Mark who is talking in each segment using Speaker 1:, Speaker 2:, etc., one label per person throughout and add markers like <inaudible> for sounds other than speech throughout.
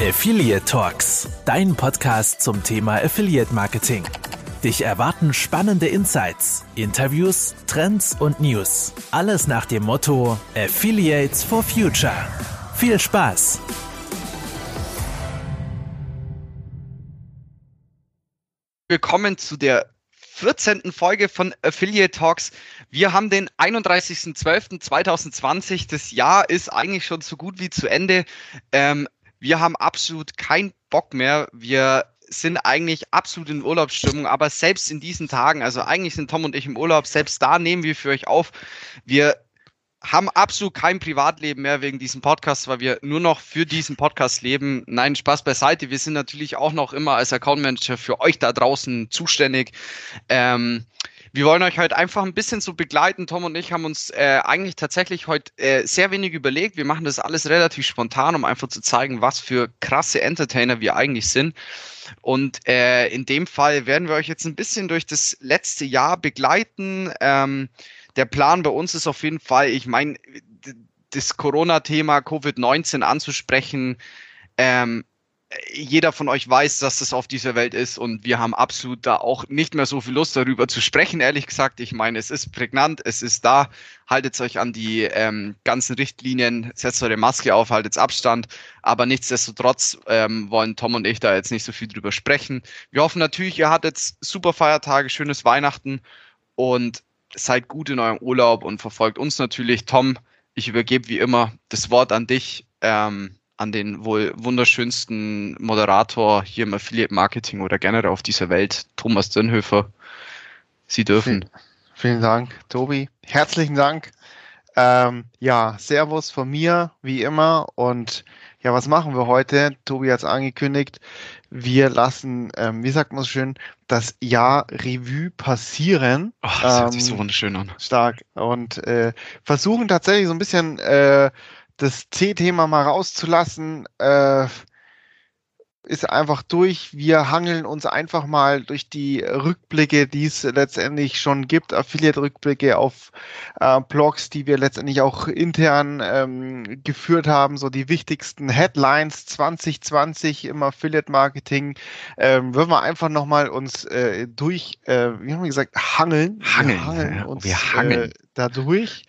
Speaker 1: Affiliate Talks, dein Podcast zum Thema Affiliate Marketing. Dich erwarten spannende Insights, Interviews, Trends und News. Alles nach dem Motto Affiliates for Future. Viel Spaß!
Speaker 2: Willkommen zu der 14. Folge von Affiliate Talks. Wir haben den 31.12.2020. Das Jahr ist eigentlich schon so gut wie zu Ende. Ähm, wir haben absolut keinen Bock mehr. Wir sind eigentlich absolut in Urlaubsstimmung, aber selbst in diesen Tagen, also eigentlich sind Tom und ich im Urlaub, selbst da nehmen wir für euch auf. Wir haben absolut kein Privatleben mehr wegen diesem Podcast, weil wir nur noch für diesen Podcast leben. Nein, Spaß beiseite. Wir sind natürlich auch noch immer als Account Manager für euch da draußen zuständig. Ähm, wir wollen euch heute einfach ein bisschen so begleiten. Tom und ich haben uns äh, eigentlich tatsächlich heute äh, sehr wenig überlegt. Wir machen das alles relativ spontan, um einfach zu zeigen, was für krasse Entertainer wir eigentlich sind. Und äh, in dem Fall werden wir euch jetzt ein bisschen durch das letzte Jahr begleiten. Ähm, der Plan bei uns ist auf jeden Fall, ich meine, das Corona-Thema Covid-19 anzusprechen. Ähm, jeder von euch weiß, dass das auf dieser Welt ist und wir haben absolut da auch nicht mehr so viel Lust darüber zu sprechen, ehrlich gesagt. Ich meine, es ist prägnant, es ist da. Haltet euch an die ähm, ganzen Richtlinien, setzt eure Maske auf, haltet Abstand. Aber nichtsdestotrotz ähm, wollen Tom und ich da jetzt nicht so viel drüber sprechen. Wir hoffen natürlich, ihr hattet super Feiertage, schönes Weihnachten und seid gut in eurem Urlaub und verfolgt uns natürlich. Tom, ich übergebe wie immer das Wort an dich. Ähm, an den wohl wunderschönsten Moderator hier im Affiliate Marketing oder generell auf dieser Welt, Thomas Dönhöfer. Sie dürfen.
Speaker 3: Vielen, vielen Dank, Tobi. Herzlichen Dank. Ähm, ja, Servus von mir, wie immer. Und ja, was machen wir heute? Tobi hat es angekündigt. Wir lassen, ähm, wie sagt man so schön, das Jahr Revue passieren.
Speaker 2: Oh, das ähm, hört sich so ähm, wunderschön an.
Speaker 3: Stark. Und äh, versuchen tatsächlich so ein bisschen äh, das C-Thema mal rauszulassen, äh, ist einfach durch. Wir hangeln uns einfach mal durch die Rückblicke, die es letztendlich schon gibt, Affiliate-Rückblicke auf äh, Blogs, die wir letztendlich auch intern ähm, geführt haben, so die wichtigsten Headlines 2020 im Affiliate-Marketing. Ähm, würden wir einfach nochmal uns äh, durch, äh, wie haben wir gesagt, hangeln.
Speaker 2: Hangeln.
Speaker 3: Wir hangeln uns,
Speaker 2: wir hangeln.
Speaker 3: Dadurch.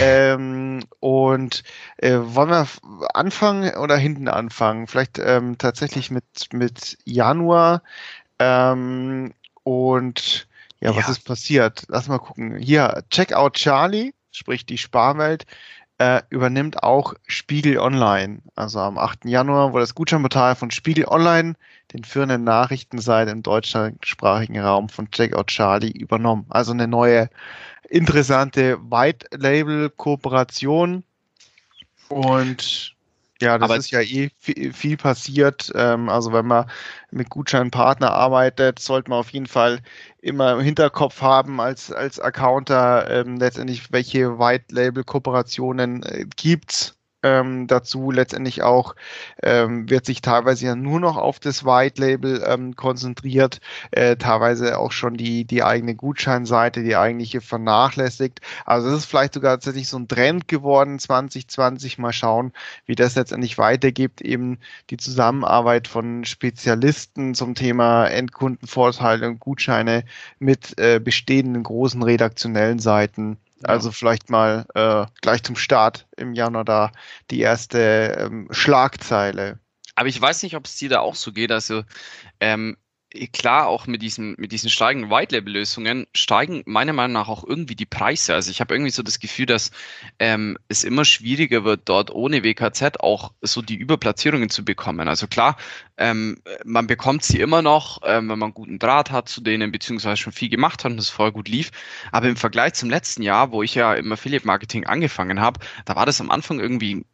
Speaker 3: ähm, und äh, wollen wir anfangen oder hinten anfangen? Vielleicht ähm, tatsächlich mit, mit Januar. Ähm, und ja, ja, was ist passiert? Lass mal gucken. Hier, Checkout Charlie, sprich die Sparwelt, äh, übernimmt auch Spiegel Online. Also am 8. Januar wurde das Gutscheinportal von Spiegel Online, den führenden Nachrichtenseite im deutschsprachigen Raum von Checkout Charlie, übernommen. Also eine neue interessante White-Label-Kooperation. Und ja, das Aber ist ja eh viel, passiert. Ähm, also wenn man mit Gutscheinpartner arbeitet, sollte man auf jeden Fall immer im Hinterkopf haben als, als Accounter ähm, letztendlich, welche White-Label-Kooperationen äh, gibt's ähm, dazu letztendlich auch ähm, wird sich teilweise ja nur noch auf das White Label ähm, konzentriert, äh, teilweise auch schon die, die eigene Gutscheinseite, die eigentliche vernachlässigt. Also das ist vielleicht sogar tatsächlich so ein Trend geworden 2020. Mal schauen, wie das letztendlich weitergibt. Eben die Zusammenarbeit von Spezialisten zum Thema Endkundenvorteile und Gutscheine mit äh, bestehenden großen redaktionellen Seiten also vielleicht mal äh, gleich zum Start im Januar da die erste ähm, Schlagzeile.
Speaker 2: Aber ich weiß nicht, ob es dir da auch so geht. Also ähm, klar, auch mit diesen, mit diesen steigenden White-Label-Lösungen steigen meiner Meinung nach auch irgendwie die Preise. Also ich habe irgendwie so das Gefühl, dass ähm, es immer schwieriger wird, dort ohne WKZ auch so die Überplatzierungen zu bekommen. Also klar, ähm, man bekommt sie immer noch, ähm, wenn man guten Draht hat zu denen, beziehungsweise schon viel gemacht hat und es voll gut lief. Aber im Vergleich zum letzten Jahr, wo ich ja im Affiliate-Marketing angefangen habe, da war das am Anfang irgendwie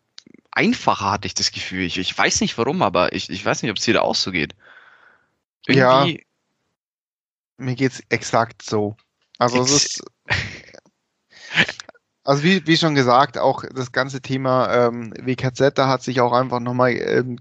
Speaker 2: einfacher, hatte ich das Gefühl. Ich, ich weiß nicht warum, aber ich, ich weiß nicht, ob es dir da auch so geht.
Speaker 3: Ja, mir geht's exakt so. Also es ist, also wie, wie schon gesagt, auch das ganze Thema ähm, WKZ, da hat sich auch einfach nochmal ähm,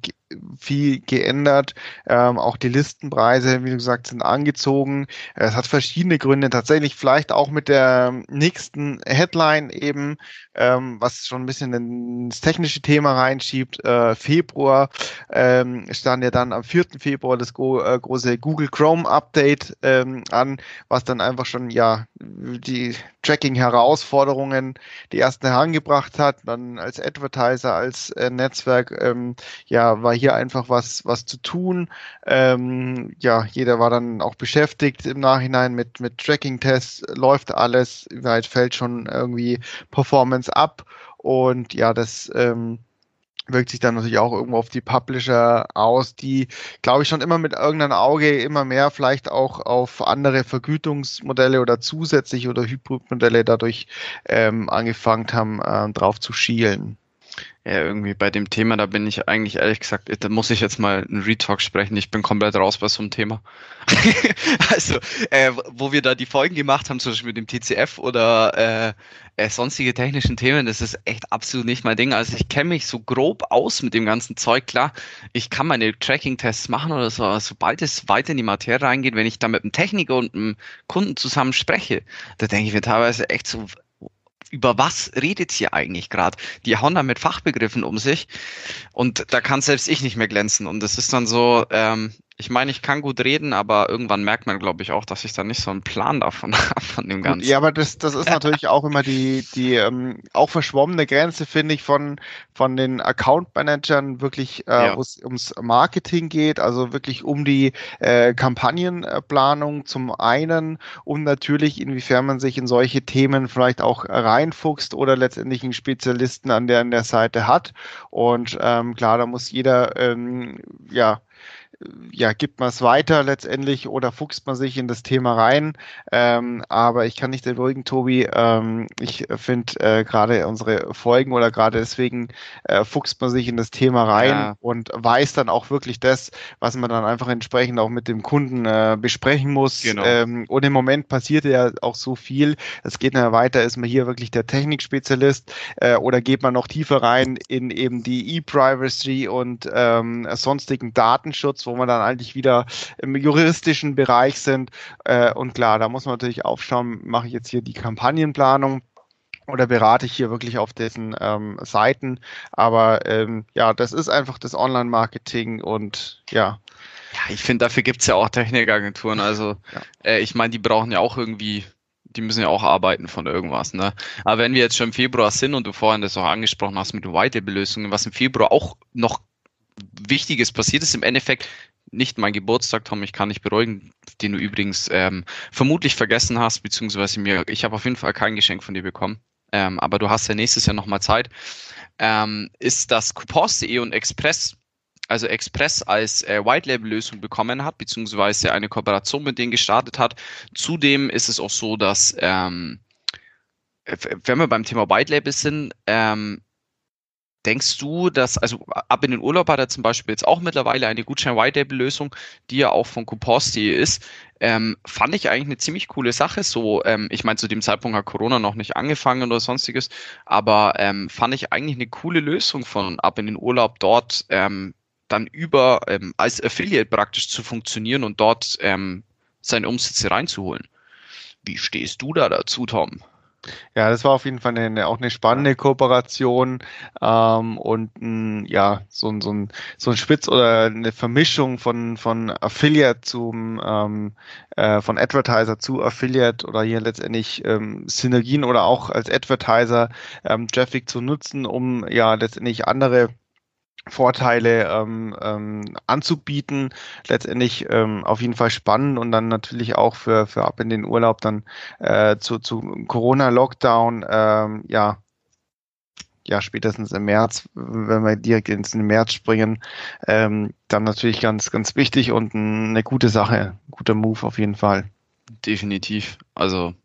Speaker 3: viel geändert. Ähm, auch die Listenpreise, wie gesagt, sind angezogen. Es hat verschiedene Gründe. Tatsächlich vielleicht auch mit der nächsten Headline eben, ähm, was schon ein bisschen ins technische Thema reinschiebt. Äh, Februar ähm, stand ja dann am 4. Februar das go äh, große Google Chrome Update ähm, an, was dann einfach schon ja die Tracking-Herausforderungen die ersten herangebracht hat. Dann als Advertiser, als äh, Netzwerk, ähm, ja, war hier einfach was, was zu tun. Ähm, ja, jeder war dann auch beschäftigt im Nachhinein mit, mit Tracking-Tests, läuft alles, weit fällt schon irgendwie Performance ab. Und ja, das ähm, wirkt sich dann natürlich auch irgendwo auf die Publisher aus, die, glaube ich, schon immer mit irgendeinem Auge immer mehr vielleicht auch auf andere Vergütungsmodelle oder zusätzliche oder Hybridmodelle dadurch ähm, angefangen haben, äh, drauf zu schielen.
Speaker 2: Ja, irgendwie bei dem Thema, da bin ich eigentlich ehrlich gesagt, da muss ich jetzt mal einen Retalk sprechen. Ich bin komplett raus bei so einem Thema. <laughs> also, äh, wo wir da die Folgen gemacht haben, zum Beispiel mit dem TCF oder äh, äh, sonstige technischen Themen, das ist echt absolut nicht mein Ding. Also ich kenne mich so grob aus mit dem ganzen Zeug. Klar, ich kann meine Tracking-Tests machen oder so, aber sobald es weiter in die Materie reingeht, wenn ich da mit einem Techniker und einem Kunden zusammen spreche, da denke ich mir teilweise echt so, über was redet hier eigentlich gerade? Die hauen da mit Fachbegriffen um sich und da kann selbst ich nicht mehr glänzen. Und das ist dann so, ähm, ich meine, ich kann gut reden, aber irgendwann merkt man, glaube ich, auch, dass ich da nicht so einen Plan davon <laughs> habe, von dem Ganzen.
Speaker 3: Ja, aber das, das ist natürlich auch immer die, die ähm, auch verschwommene Grenze, finde ich, von, von den Account-Managern wirklich, äh, ja. wo es ums Marketing geht, also wirklich um die äh, Kampagnenplanung zum einen, um natürlich, inwiefern man sich in solche Themen vielleicht auch reinfuchst oder letztendlich einen Spezialisten an der, an der Seite hat. Und ähm, klar, da muss jeder ähm, ja ja, gibt man es weiter letztendlich oder fuchst man sich in das Thema rein. Ähm, aber ich kann nicht beruhigen, Tobi. Ähm, ich finde äh, gerade unsere Folgen oder gerade deswegen äh, fuchst man sich in das Thema rein ja. und weiß dann auch wirklich das, was man dann einfach entsprechend auch mit dem Kunden äh, besprechen muss. Genau. Ähm, und im Moment passiert ja auch so viel. Es geht dann weiter, ist man hier wirklich der Technikspezialist äh, oder geht man noch tiefer rein in eben die E-Privacy und ähm, sonstigen Datenschutz, wo wir dann eigentlich wieder im juristischen Bereich sind. Äh, und klar, da muss man natürlich aufschauen, mache ich jetzt hier die Kampagnenplanung oder berate ich hier wirklich auf dessen ähm, Seiten. Aber ähm, ja, das ist einfach das Online-Marketing und ja.
Speaker 2: Ja, ich finde, dafür gibt es ja auch Technikagenturen. Also ja. äh, ich meine, die brauchen ja auch irgendwie die müssen ja auch arbeiten von irgendwas. Ne? Aber wenn wir jetzt schon im Februar sind und du vorhin das auch angesprochen hast mit White-Lösungen, was im Februar auch noch Wichtiges passiert ist, im Endeffekt nicht mein Geburtstag, Tom, ich kann dich beruhigen, den du übrigens ähm, vermutlich vergessen hast, beziehungsweise mir, ich habe auf jeden Fall kein Geschenk von dir bekommen, ähm, aber du hast ja nächstes Jahr nochmal Zeit, ähm, ist, dass Coupons.de und Express, also Express als äh, White-Label-Lösung bekommen hat, beziehungsweise eine Kooperation mit denen gestartet hat. Zudem ist es auch so, dass ähm, wenn wir beim Thema White Label sind, ähm, Denkst du, dass, also ab in den Urlaub hat er zum Beispiel jetzt auch mittlerweile eine Gutschein-White-Label-Lösung, die ja auch von Coupons.de ist. Ähm, fand ich eigentlich eine ziemlich coole Sache. So, ähm, ich meine, zu dem Zeitpunkt hat Corona noch nicht angefangen oder sonstiges, aber ähm, fand ich eigentlich eine coole Lösung von ab in den Urlaub dort ähm, dann über ähm, als Affiliate praktisch zu funktionieren und dort ähm, seine Umsätze reinzuholen. Wie stehst du da dazu, Tom?
Speaker 3: Ja, das war auf jeden Fall eine, auch eine spannende Kooperation ähm, und ein, ja, so ein, so, ein, so ein Spitz oder eine Vermischung von, von Affiliate zum ähm, äh, von Advertiser zu Affiliate oder hier letztendlich ähm, Synergien oder auch als Advertiser ähm, Traffic zu nutzen, um ja letztendlich andere Vorteile ähm, ähm, anzubieten. Letztendlich ähm, auf jeden Fall spannend und dann natürlich auch für, für ab in den Urlaub dann äh, zu, zu Corona-Lockdown, ähm, ja, ja, spätestens im März, wenn wir direkt ins März springen, ähm, dann natürlich ganz, ganz wichtig und eine gute Sache, guter Move auf jeden Fall.
Speaker 2: Definitiv. Also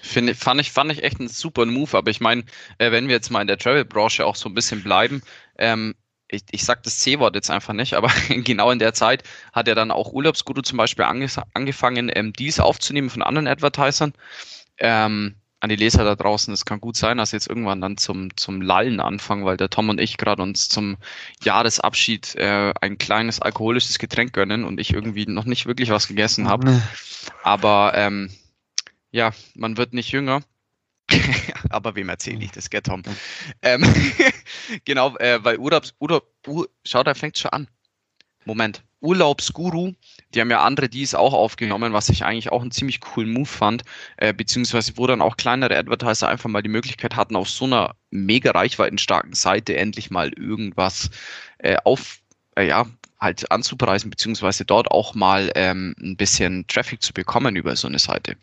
Speaker 2: Finde, fand, ich, fand ich echt ein super Move, aber ich meine, äh, wenn wir jetzt mal in der Travel-Branche auch so ein bisschen bleiben, ähm, ich, ich sage das C-Wort jetzt einfach nicht, aber <laughs> genau in der Zeit hat er dann auch Urlaubsguru zum Beispiel ange angefangen, ähm, dies aufzunehmen von anderen Advertisern. Ähm, an die Leser da draußen, es kann gut sein, dass jetzt irgendwann dann zum, zum Lallen anfangen, weil der Tom und ich gerade uns zum Jahresabschied äh, ein kleines alkoholisches Getränk gönnen und ich irgendwie noch nicht wirklich was gegessen habe. Aber ähm, ja, man wird nicht jünger. <laughs> Aber wem erzähle ich das, gell, Tom? Ähm, <laughs> genau, äh, weil Urlaubs, Urlaub, Ur, schau, da fängt schon an. Moment. Urlaubsguru, die haben ja andere Deals auch aufgenommen, was ich eigentlich auch einen ziemlich coolen Move fand, äh, beziehungsweise wo dann auch kleinere Advertiser einfach mal die Möglichkeit hatten, auf so einer mega reichweitenstarken Seite endlich mal irgendwas äh, auf, äh, ja, halt anzupreisen, beziehungsweise dort auch mal ähm, ein bisschen Traffic zu bekommen über so eine Seite.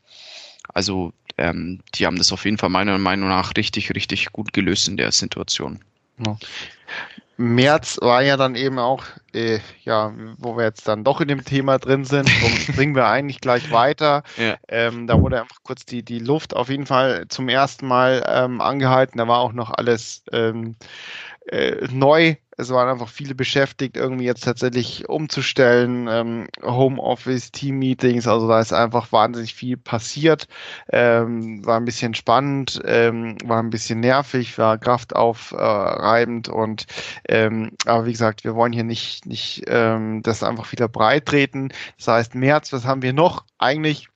Speaker 2: Also ähm, die haben das auf jeden Fall meiner Meinung nach richtig, richtig gut gelöst in der Situation.
Speaker 3: Ja. März war ja dann eben auch, äh, ja, wo wir jetzt dann doch in dem Thema drin sind, <laughs> bringen wir eigentlich gleich weiter. Ja. Ähm, da wurde einfach kurz die, die Luft auf jeden Fall zum ersten Mal ähm, angehalten. Da war auch noch alles ähm, äh, neu. Es waren einfach viele beschäftigt, irgendwie jetzt tatsächlich umzustellen, ähm, Homeoffice, Team-Meetings, also da ist einfach wahnsinnig viel passiert. Ähm, war ein bisschen spannend, ähm, war ein bisschen nervig, war kraftaufreibend und ähm, aber wie gesagt, wir wollen hier nicht, nicht ähm, das einfach wieder breit treten. Das heißt, März, was haben wir noch? Eigentlich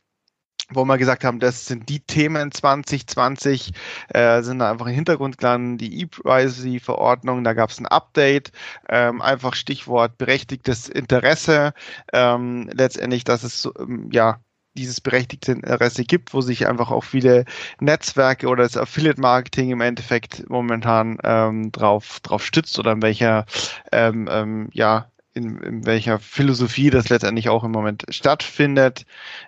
Speaker 3: wo wir gesagt haben, das sind die Themen 2020, äh, sind da einfach im Hintergrund gelandet, die E-Privacy-Verordnung, da gab es ein Update, ähm, einfach Stichwort berechtigtes Interesse, ähm, letztendlich, dass es ähm, ja dieses berechtigte Interesse gibt, wo sich einfach auch viele Netzwerke oder das Affiliate-Marketing im Endeffekt momentan ähm, drauf, drauf stützt oder in welcher ähm, ähm, ja, in, in welcher Philosophie das letztendlich auch im Moment stattfindet.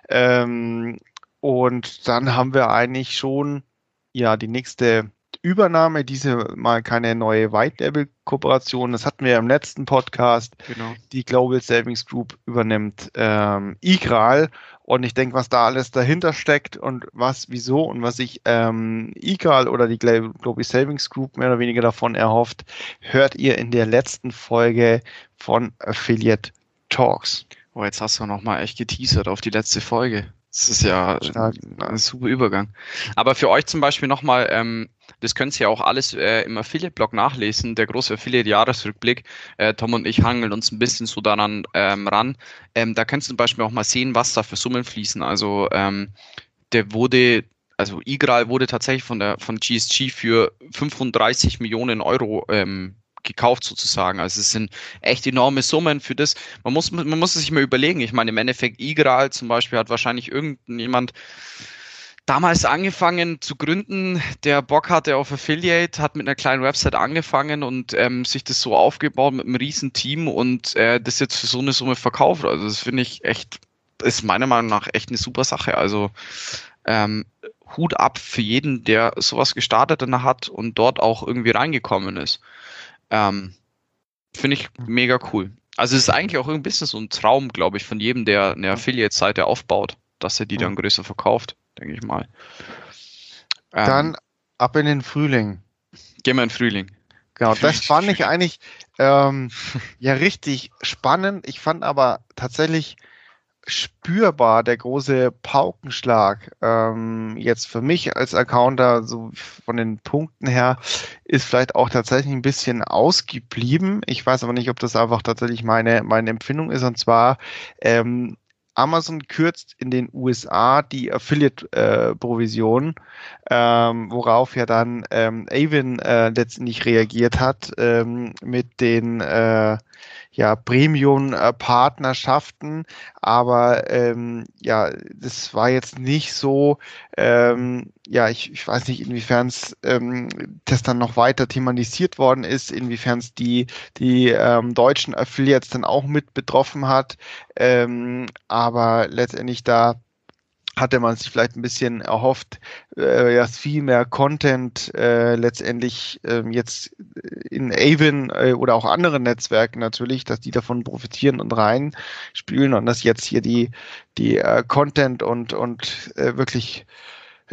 Speaker 3: Ähm, und dann haben wir eigentlich schon ja die nächste Übernahme, diese mal keine neue White Label Kooperation. Das hatten wir im letzten Podcast. Genau. Die Global Savings Group übernimmt ähm, IGRAL. Und ich denke, was da alles dahinter steckt und was, wieso und was sich ähm, IGRAL oder die Global Savings Group mehr oder weniger davon erhofft, hört ihr in der letzten Folge von Affiliate Talks.
Speaker 2: Oh, jetzt hast du nochmal echt geteasert auf die letzte Folge. Das ist ja Stark. ein super Übergang. Aber für euch zum Beispiel nochmal, ähm, das könnt ihr auch alles äh, im Affiliate-Blog nachlesen, der große Affiliate-Jahresrückblick. Äh, Tom und ich hangeln uns ein bisschen so daran ähm, ran. Ähm, da könnt ihr zum Beispiel auch mal sehen, was da für Summen fließen. Also ähm, der wurde, also Igral wurde tatsächlich von der von GSG für 35 Millionen Euro ähm, gekauft sozusagen. Also es sind echt enorme Summen für das. Man muss, man muss sich mal überlegen. Ich meine, im Endeffekt Igral zum Beispiel hat wahrscheinlich irgendjemand damals angefangen zu gründen, der Bock hatte auf Affiliate, hat mit einer kleinen Website angefangen und ähm, sich das so aufgebaut mit einem riesen Team und äh, das jetzt für so eine Summe verkauft. Also das finde ich echt, ist meiner Meinung nach echt eine super Sache. Also ähm, Hut ab für jeden, der sowas gestartet hat und dort auch irgendwie reingekommen ist. Ähm, Finde ich mega cool. Also es ist eigentlich auch ein bisschen so ein Traum, glaube ich, von jedem, der eine Affiliate-Seite aufbaut, dass er die dann größer verkauft, denke ich mal.
Speaker 3: Ähm, dann ab in den Frühling.
Speaker 2: Gehen wir in den Frühling.
Speaker 3: Genau, das <laughs> fand ich eigentlich ähm, ja richtig spannend. Ich fand aber tatsächlich spürbar der große Paukenschlag ähm, jetzt für mich als Accounter, so von den Punkten her, ist vielleicht auch tatsächlich ein bisschen ausgeblieben. Ich weiß aber nicht, ob das einfach tatsächlich meine, meine Empfindung ist. Und zwar ähm, Amazon kürzt in den USA die Affiliate-Provision, äh, ähm, worauf ja dann ähm, Avon äh, letztendlich reagiert hat ähm, mit den äh, ja, Premium-Partnerschaften, aber ähm, ja, das war jetzt nicht so, ähm, ja, ich, ich weiß nicht, inwiefern es ähm, das dann noch weiter thematisiert worden ist, inwiefern es die, die ähm, deutschen Affiliates dann auch mit betroffen hat, ähm, aber letztendlich da hatte man sich vielleicht ein bisschen erhofft, äh, dass viel mehr Content äh, letztendlich äh, jetzt in Avon äh, oder auch anderen Netzwerken natürlich, dass die davon profitieren und reinspielen und dass jetzt hier die, die äh, Content und, und äh, wirklich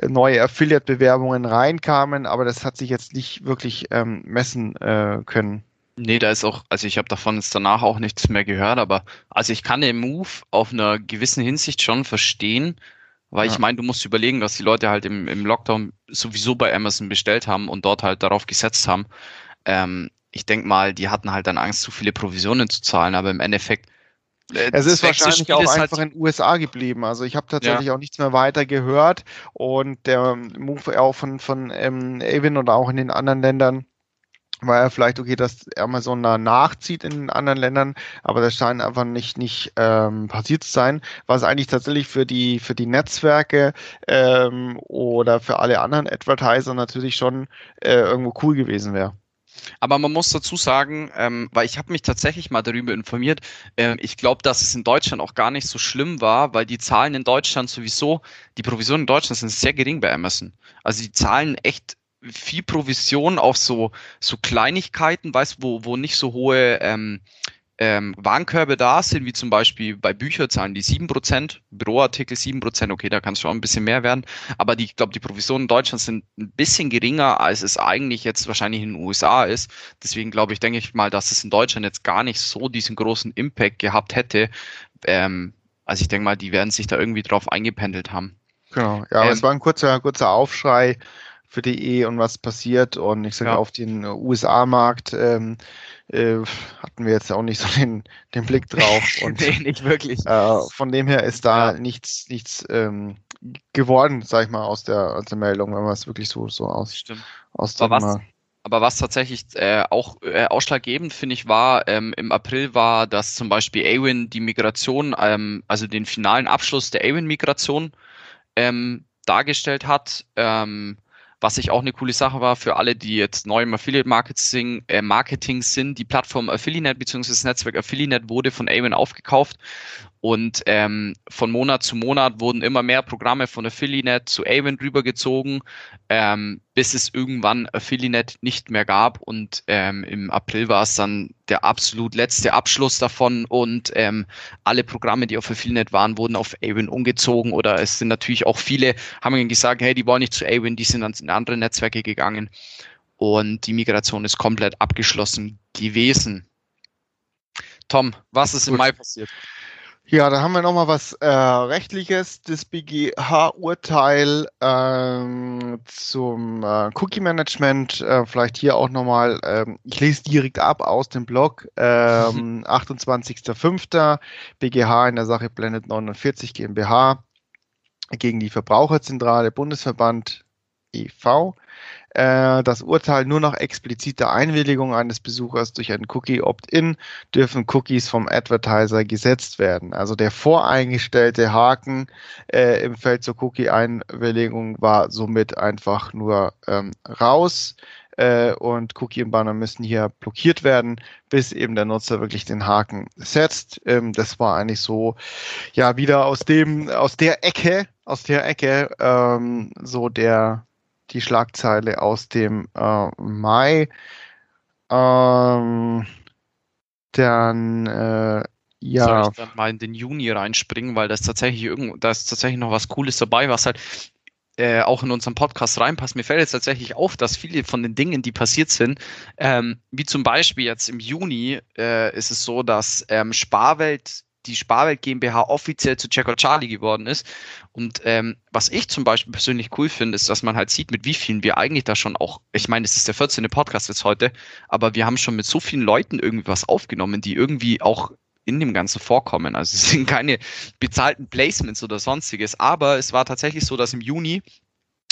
Speaker 3: neue Affiliate-Bewerbungen reinkamen, aber das hat sich jetzt nicht wirklich ähm, messen äh, können.
Speaker 2: Nee, da ist auch, also ich habe davon jetzt danach auch nichts mehr gehört, aber also ich kann den Move auf einer gewissen Hinsicht schon verstehen, Weil ja. ich meine, du musst überlegen, dass die Leute halt im, im Lockdown sowieso bei Amazon bestellt haben und dort halt darauf gesetzt haben. Ähm, ich denke mal, die hatten halt dann Angst, zu viele Provisionen zu zahlen, aber im Endeffekt.
Speaker 3: Äh, es ist wahrscheinlich auch halt einfach in den USA geblieben. Also ich habe tatsächlich ja. auch nichts mehr weiter gehört und der Move auch von, von ähm, Avon oder auch in den anderen Ländern war ja vielleicht okay, dass Amazon da nachzieht in anderen Ländern, aber das scheint einfach nicht nicht ähm, passiert zu sein, was eigentlich tatsächlich für die für die Netzwerke ähm, oder für alle anderen Advertiser natürlich schon äh, irgendwo cool gewesen wäre.
Speaker 2: Aber man muss dazu sagen, ähm, weil ich habe mich tatsächlich mal darüber informiert, ähm, ich glaube, dass es in Deutschland auch gar nicht so schlimm war, weil die Zahlen in Deutschland sowieso, die Provisionen in Deutschland sind sehr gering bei Amazon. Also die zahlen echt viel Provision auf so, so Kleinigkeiten, weißt wo, wo nicht so hohe ähm, ähm, Warenkörbe da sind, wie zum Beispiel bei Bücherzahlen die 7%, Büroartikel 7%, okay, da kann es schon ein bisschen mehr werden, aber die, ich glaube, die Provisionen in Deutschland sind ein bisschen geringer, als es eigentlich jetzt wahrscheinlich in den USA ist. Deswegen glaube ich, denke ich mal, dass es in Deutschland jetzt gar nicht so diesen großen Impact gehabt hätte. Ähm, also ich denke mal, die werden sich da irgendwie drauf eingependelt haben.
Speaker 3: Genau, ja, ähm, es war ein kurzer, kurzer Aufschrei für die E und was passiert. Und ich sage, ja. auf den USA-Markt ähm, äh, hatten wir jetzt auch nicht so den, den Blick drauf. <laughs> Und,
Speaker 2: nee, nicht wirklich.
Speaker 3: Äh, von dem her ist da ja. nichts, nichts ähm, geworden, sag ich mal, aus der, aus der Meldung, wenn man es wirklich so, so aus,
Speaker 2: Stimmt.
Speaker 3: aus
Speaker 2: aber was, aber was tatsächlich äh, auch äh, ausschlaggebend, finde ich, war, ähm, im April war, dass zum Beispiel Awin die Migration, ähm, also den finalen Abschluss der Awin-Migration ähm, dargestellt hat. Ähm, was ich auch eine coole Sache war für alle, die jetzt neu im Affiliate Marketing, äh, Marketing sind, die Plattform Affiliate bzw. das Netzwerk Affiliate wurde von Avon aufgekauft und ähm, von Monat zu Monat wurden immer mehr Programme von Affiliate zu Avon rübergezogen, ähm, bis es irgendwann Affiliate nicht mehr gab. Und ähm, im April war es dann der absolut letzte Abschluss davon. Und ähm, alle Programme, die auf Affiliate waren, wurden auf Avon umgezogen. Oder es sind natürlich auch viele, haben gesagt, hey, die wollen nicht zu Avon, die sind dann in andere Netzwerke gegangen. Und die Migration ist komplett abgeschlossen gewesen. Tom, was ist Gut. im Mai passiert?
Speaker 3: Ja, da haben wir nochmal was äh, Rechtliches. Das BGH-Urteil ähm, zum äh, Cookie-Management. Äh, vielleicht hier auch nochmal, ähm, ich lese direkt ab aus dem Blog. Ähm, <laughs> 28.05. BGH in der Sache Blended 49 GmbH gegen die Verbraucherzentrale Bundesverband e.V äh, das Urteil nur nach expliziter Einwilligung eines Besuchers durch ein Cookie Opt-in dürfen Cookies vom Advertiser gesetzt werden. Also der voreingestellte Haken äh, im Feld zur Cookie-Einwilligung war somit einfach nur ähm, raus äh, und Cookie und Banner müssen hier blockiert werden, bis eben der Nutzer wirklich den Haken setzt. Ähm, das war eigentlich so, ja, wieder aus dem, aus der Ecke, aus der Ecke, ähm, so der, die Schlagzeile aus dem äh, Mai. Ähm, dann äh, ja.
Speaker 2: Soll ich dann mal in den Juni reinspringen, weil das tatsächlich irgend, da ist tatsächlich noch was Cooles dabei, was halt äh, auch in unserem Podcast reinpasst. Mir fällt jetzt tatsächlich auf, dass viele von den Dingen, die passiert sind, ähm, wie zum Beispiel jetzt im Juni, äh, ist es so, dass ähm, Sparwelt die Sparwelt GmbH offiziell zu Checker Charlie geworden ist. Und ähm, was ich zum Beispiel persönlich cool finde, ist, dass man halt sieht, mit wie vielen wir eigentlich da schon auch, ich meine, es ist der 14. Podcast jetzt heute, aber wir haben schon mit so vielen Leuten irgendwie was aufgenommen, die irgendwie auch in dem Ganzen vorkommen. Also es sind keine bezahlten Placements oder sonstiges, aber es war tatsächlich so, dass im Juni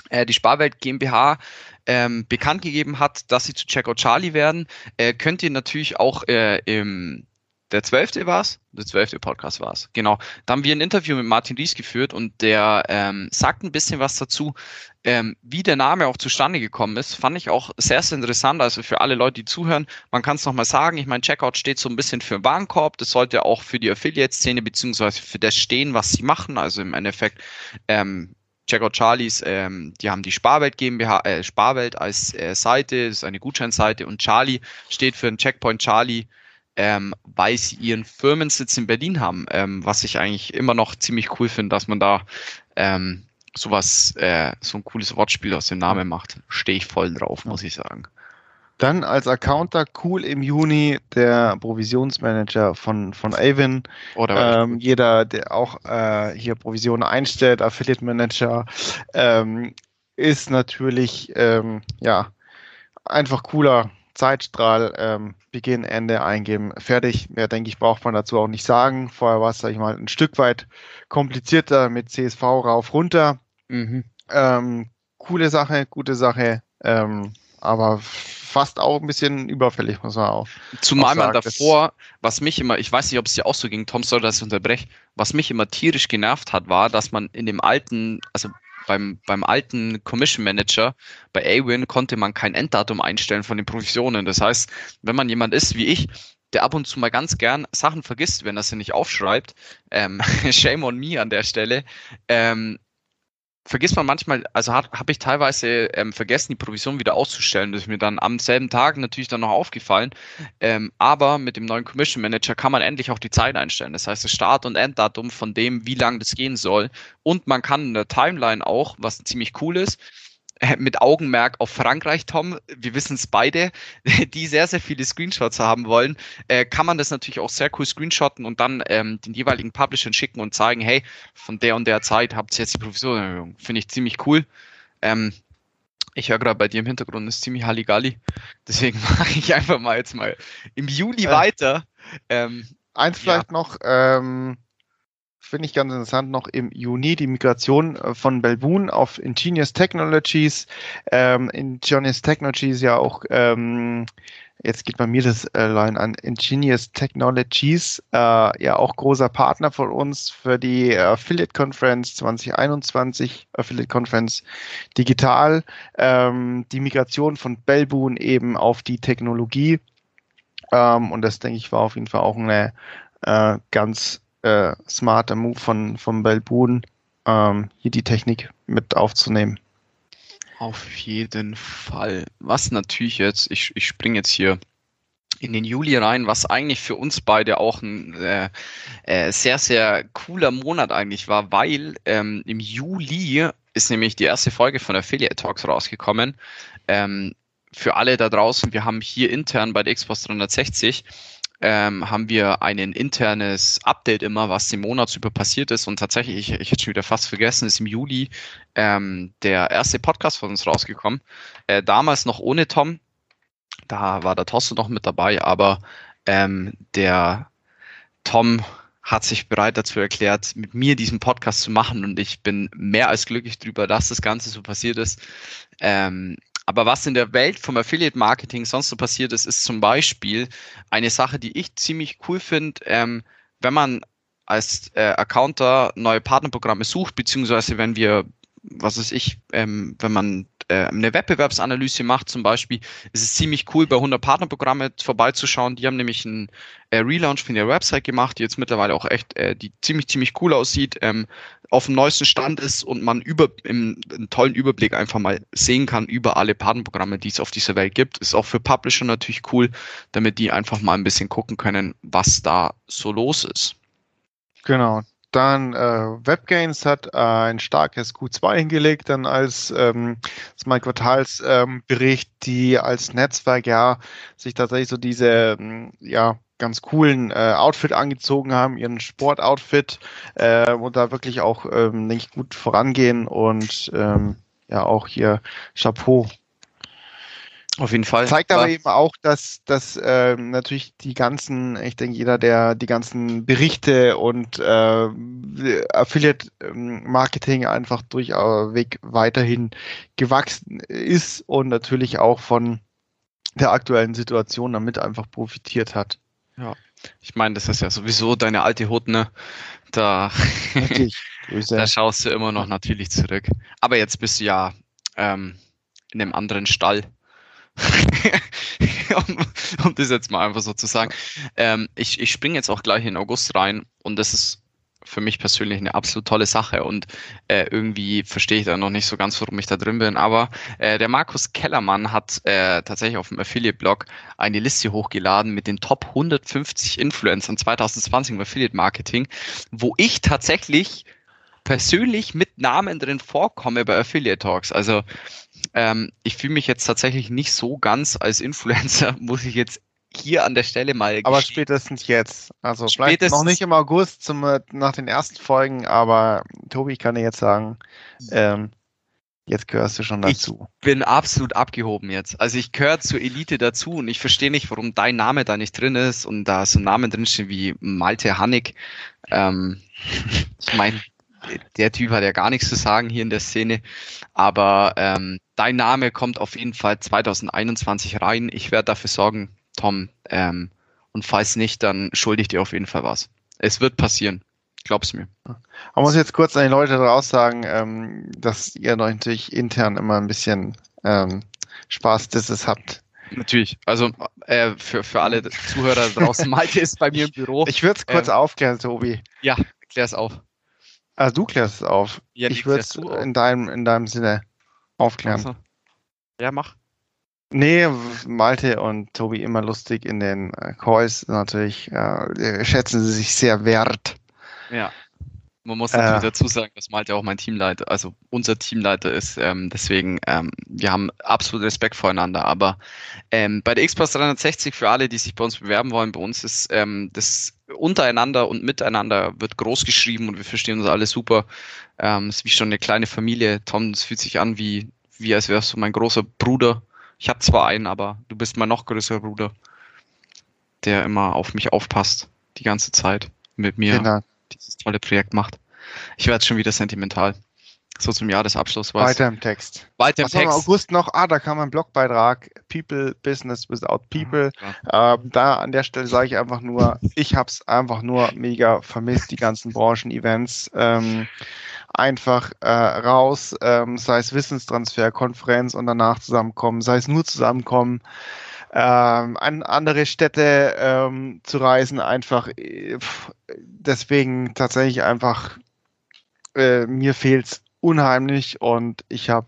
Speaker 2: äh, die Sparwelt GmbH ähm, bekannt gegeben hat, dass sie zu Checkout Charlie werden. Äh, könnt ihr natürlich auch äh, im der zwölfte war es, der zwölfte Podcast war es, genau. Da haben wir ein Interview mit Martin Ries geführt und der ähm, sagt ein bisschen was dazu, ähm, wie der Name auch zustande gekommen ist. Fand ich auch sehr, sehr interessant, also für alle Leute, die zuhören. Man kann es nochmal sagen, ich meine, Checkout steht so ein bisschen für Warenkorb, das sollte auch für die Affiliate-Szene beziehungsweise für das stehen, was sie machen, also im Endeffekt ähm, Checkout Charlies, ähm, die haben die Sparwelt GmbH, äh, Sparwelt als äh, Seite, das ist eine Gutscheinseite und Charlie steht für ein Checkpoint Charlie ähm, weil sie ihren Firmensitz in Berlin haben, ähm, was ich eigentlich immer noch ziemlich cool finde, dass man da ähm, sowas, äh, so ein cooles Wortspiel aus dem Namen macht. Stehe ich voll drauf, muss ich sagen.
Speaker 3: Dann als Accounter cool im Juni der Provisionsmanager von, von Avon. Oh, ähm, jeder, der auch äh, hier Provisionen einstellt, Affiliate Manager, ähm, ist natürlich ähm, ja einfach cooler Zeitstrahl, ähm, Beginn, Ende eingeben, fertig. Mehr denke ich, braucht man dazu auch nicht sagen. Vorher war es, sag ich mal, ein Stück weit komplizierter mit CSV rauf runter. Mhm. Ähm, coole Sache, gute Sache, ähm, aber fast auch ein bisschen überfällig, muss man auch.
Speaker 2: Zumal auch man davor, was mich immer, ich weiß nicht, ob es dir auch so ging, Tom soll das unterbrechen, was mich immer tierisch genervt hat, war, dass man in dem alten, also beim, beim alten Commission Manager bei Awin konnte man kein Enddatum einstellen von den Provisionen. Das heißt, wenn man jemand ist wie ich, der ab und zu mal ganz gern Sachen vergisst, wenn er sie nicht aufschreibt, ähm, <laughs> shame on me an der Stelle, ähm, vergisst man manchmal, also habe hab ich teilweise ähm, vergessen, die Provision wieder auszustellen. Das ist mir dann am selben Tag natürlich dann noch aufgefallen. Ähm, aber mit dem neuen Commission Manager kann man endlich auch die Zeit einstellen. Das heißt, das Start- und Enddatum von dem, wie lang das gehen soll. Und man kann in der Timeline auch, was ziemlich cool ist, mit Augenmerk auf Frankreich, Tom, wir wissen es beide, <laughs> die sehr, sehr viele Screenshots haben wollen, äh, kann man das natürlich auch sehr cool screenshotten und dann ähm, den jeweiligen Publishern schicken und zeigen, hey, von der und der Zeit habt ihr jetzt die Provisionerhöhung. Finde ich ziemlich cool. Ähm, ich höre gerade bei dir im Hintergrund, ist ziemlich Halligalli. Deswegen <laughs> mache ich einfach mal jetzt mal im Juli äh, weiter.
Speaker 3: Ähm, eins vielleicht ja. noch, ähm, finde ich ganz interessant, noch im Juni die Migration äh, von Belboon auf Ingenious Technologies. Ähm, Ingenious Technologies ja auch, ähm, jetzt geht bei mir das äh, Line an, Ingenious Technologies, äh, ja auch großer Partner von uns für die Affiliate Conference 2021, Affiliate Conference Digital. Ähm, die Migration von Belboon eben auf die Technologie. Ähm, und das, denke ich, war auf jeden Fall auch eine äh, ganz äh, smarter Move von, von Belbun, ähm, hier die Technik mit aufzunehmen.
Speaker 2: Auf jeden Fall. Was natürlich jetzt, ich, ich springe jetzt hier in den Juli rein, was eigentlich für uns beide auch ein äh, äh, sehr, sehr cooler Monat eigentlich war, weil ähm, im Juli ist nämlich die erste Folge von Affiliate Talks rausgekommen. Ähm, für alle da draußen, wir haben hier intern bei der Xbox 360 ähm, haben wir ein internes Update immer, was im Monat über passiert ist. Und tatsächlich, ich, ich hätte schon wieder fast vergessen, ist im Juli ähm, der erste Podcast von uns rausgekommen. Äh, damals noch ohne Tom. Da war der Tosse noch mit dabei, aber ähm, der Tom hat sich bereit dazu erklärt, mit mir diesen Podcast zu machen und ich bin mehr als glücklich darüber, dass das Ganze so passiert ist. Ähm, aber was in der Welt vom Affiliate Marketing sonst so passiert ist, ist zum Beispiel eine Sache, die ich ziemlich cool finde, ähm, wenn man als äh, Accounter neue Partnerprogramme sucht, beziehungsweise wenn wir, was weiß ich, ähm, wenn man äh, eine Wettbewerbsanalyse macht zum Beispiel, ist es ziemlich cool, bei 100 Partnerprogramme vorbeizuschauen. Die haben nämlich einen äh, Relaunch von der Website gemacht, die jetzt mittlerweile auch echt, äh, die ziemlich, ziemlich cool aussieht, ähm, auf dem neuesten Stand ist und man über, einen tollen Überblick einfach mal sehen kann über alle Partnerprogramme, die es auf dieser Welt gibt. Ist auch für Publisher natürlich cool, damit die einfach mal ein bisschen gucken können, was da so los ist.
Speaker 3: Genau, dann äh, WebGains hat äh, ein starkes Q2 hingelegt, dann als ähm, Smart Quartalsbericht, ähm, die als Netzwerk ja sich tatsächlich so diese ähm, ja ganz coolen äh, Outfit angezogen haben, ihren Sportoutfit äh, und da wirklich auch ähm, nicht gut vorangehen und ähm, ja auch hier Chapeau auf jeden Fall. Zeigt aber eben auch, dass, dass äh, natürlich die ganzen, ich denke, jeder, der die ganzen Berichte und äh, Affiliate-Marketing einfach durchweg weiterhin gewachsen ist und natürlich auch von der aktuellen Situation damit einfach profitiert hat.
Speaker 2: Ja, ich meine, das ist ja sowieso deine alte Hut, ne? Da, <laughs> da schaust du immer noch natürlich zurück. Aber jetzt bist du ja ähm, in einem anderen Stall <laughs> um, um, das jetzt mal einfach so zu sagen. Ähm, ich ich springe jetzt auch gleich in August rein und das ist für mich persönlich eine absolut tolle Sache und äh, irgendwie verstehe ich da noch nicht so ganz, warum ich da drin bin. Aber äh, der Markus Kellermann hat äh, tatsächlich auf dem Affiliate-Blog eine Liste hochgeladen mit den Top 150 Influencern 2020 im Affiliate-Marketing, wo ich tatsächlich persönlich mit Namen drin vorkomme bei Affiliate Talks. Also Ähm, ich fühle mich jetzt tatsächlich nicht so ganz als Influencer, <laughs> muss ich jetzt hier an der Stelle mal.
Speaker 3: Aber gestehen. spätestens jetzt. Also spätestens vielleicht noch nicht im August zum, äh, nach den ersten Folgen, aber Tobi, ich kann dir jetzt sagen, ähm, jetzt gehörst du schon dazu.
Speaker 2: Ich bin absolut abgehoben jetzt. Also ich gehöre zur Elite dazu und ich verstehe nicht, warum dein Name da nicht drin ist und da so Namen drinstehen wie Malte Hannig. Ähm, <laughs> ich meine, der Typ hat ja gar nichts zu sagen hier in der Szene. Aber ähm, dein Name kommt auf jeden Fall 2021 rein. Ich werde dafür sorgen, Tom. Ähm, und falls nicht, dann schulde ich dir auf jeden Fall was. Es wird passieren. Glaub's mir.
Speaker 3: Man muss jetzt kurz an die Leute daraus sagen, ähm, dass ihr natürlich intern immer ein bisschen ähm, Spaß dieses habt.
Speaker 2: Natürlich. Also äh, für, für alle Zuhörer draußen, <laughs> Malte ist bei mir im Büro.
Speaker 3: Ich würde es kurz ähm, aufklären, Tobi.
Speaker 2: Ja, klär es auf.
Speaker 3: Also du klärst es auf. Ja, ich würde es in deinem, in deinem Sinne aufklären. Also.
Speaker 2: Ja, mach.
Speaker 3: Nee, Malte und Tobi immer lustig in den äh, Calls. Natürlich äh, schätzen sie sich sehr wert.
Speaker 2: Ja. Man muss natürlich äh, dazu sagen, dass Malte auch mein Teamleiter, also unser Teamleiter ist. Ähm, deswegen, ähm, wir haben absolut Respekt voreinander. Aber ähm, bei der Xbox 360, für alle, die sich bei uns bewerben wollen, bei uns ist ähm, das untereinander und miteinander wird groß geschrieben und wir verstehen uns alle super. Ähm, ist wie schon eine kleine Familie. Tom, es fühlt sich an wie, wie als wärst du mein großer Bruder. Ich habe zwar einen, aber du bist mein noch größerer Bruder, der immer auf mich aufpasst, die ganze Zeit mit mir genau. dieses tolle Projekt macht. Ich werde schon wieder sentimental. So zum Jahresabschluss
Speaker 3: was. Weiter im Text.
Speaker 2: Weiter im Was Text.
Speaker 3: Im August noch, ah, da kam ein Blogbeitrag, People, Business without People. Ja, ähm, da an der Stelle sage ich einfach nur, ich habe es einfach nur mega vermisst, die ganzen Branchen-Events. Ähm, einfach äh, raus, ähm, sei es Wissenstransfer, Konferenz und danach zusammenkommen, sei es nur zusammenkommen, ähm, an andere Städte ähm, zu reisen, einfach äh, deswegen tatsächlich einfach äh, mir fehlt's unheimlich und ich habe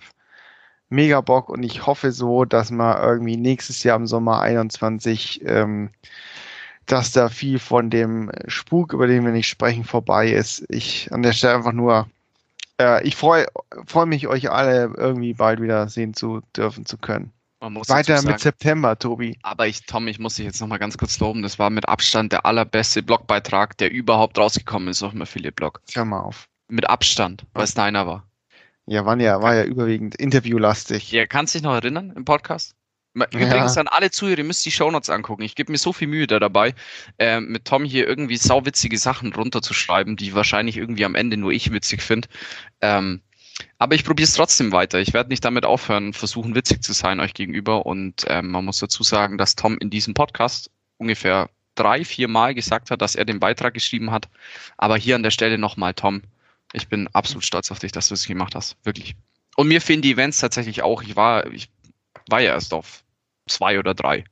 Speaker 3: mega Bock und ich hoffe so, dass man irgendwie nächstes Jahr im Sommer 21, ähm, dass da viel von dem Spuk, über den wir nicht sprechen, vorbei ist. Ich an der Stelle einfach nur, äh, ich freue freu mich, euch alle irgendwie bald wieder sehen zu dürfen zu können. Weiter mit September, Tobi.
Speaker 2: Aber ich, Tom, ich muss dich jetzt nochmal ganz kurz loben. Das war mit Abstand der allerbeste Blogbeitrag, der überhaupt rausgekommen ist auf dem Affiliate-Blog.
Speaker 3: Hör mal auf.
Speaker 2: Mit Abstand, weil es deiner war.
Speaker 3: Ja, waren ja, war ja überwiegend interviewlastig.
Speaker 2: Ja, kannst du dich noch erinnern im Podcast? Übrigens ja. an alle Zuhörer, ihr müsst die Shownotes angucken. Ich gebe mir so viel Mühe da dabei, äh, mit Tom hier irgendwie sauwitzige Sachen runterzuschreiben, die wahrscheinlich irgendwie am Ende nur ich witzig finde. Ähm, aber ich probiere es trotzdem weiter. Ich werde nicht damit aufhören, versuchen witzig zu sein euch gegenüber. Und ähm, man muss dazu sagen, dass Tom in diesem Podcast ungefähr drei, vier Mal gesagt hat, dass er den Beitrag geschrieben hat. Aber hier an der Stelle nochmal, Tom, ich bin absolut stolz auf dich, dass du es gemacht hast. Wirklich. Und mir fehlen die Events tatsächlich auch. Ich war, ich war ja erst auf zwei oder drei.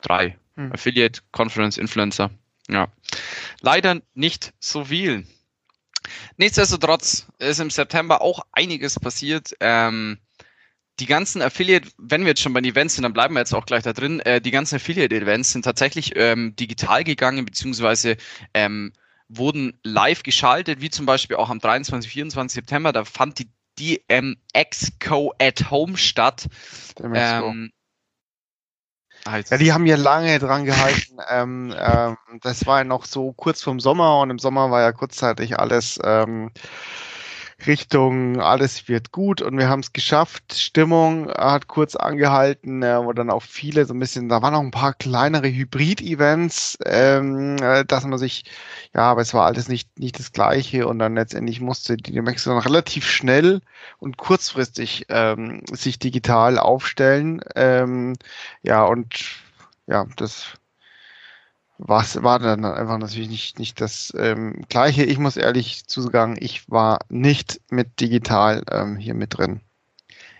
Speaker 2: Drei. Hm. Affiliate, Conference, Influencer. Ja. Leider nicht so viel. Nichtsdestotrotz ist im September auch einiges passiert. Ähm, die ganzen Affiliate, wenn wir jetzt schon bei den Events sind, dann bleiben wir jetzt auch gleich da drin. Äh, die ganzen Affiliate-Events sind tatsächlich ähm, digital gegangen, beziehungsweise ähm, wurden live geschaltet, wie zum Beispiel auch am 23, 24 September. Da fand die DMX Co at Home statt. Ähm,
Speaker 3: ja, die haben ja lange dran gehalten. <laughs> ähm, ähm, das war ja noch so kurz vorm Sommer und im Sommer war ja kurzzeitig alles ähm, Richtung alles wird gut und wir haben es geschafft. Stimmung hat kurz angehalten, äh, wo dann auch viele so ein bisschen, da waren noch ein paar kleinere Hybrid-Events, ähm, äh, dass man sich, ja, aber es war alles nicht, nicht das Gleiche und dann letztendlich musste die Mexico dann relativ schnell und kurzfristig ähm, sich digital aufstellen. Ähm, ja, und ja, das was war dann einfach natürlich nicht, nicht das ähm, Gleiche. Ich muss ehrlich zusagen, ich war nicht mit digital ähm, hier mit drin.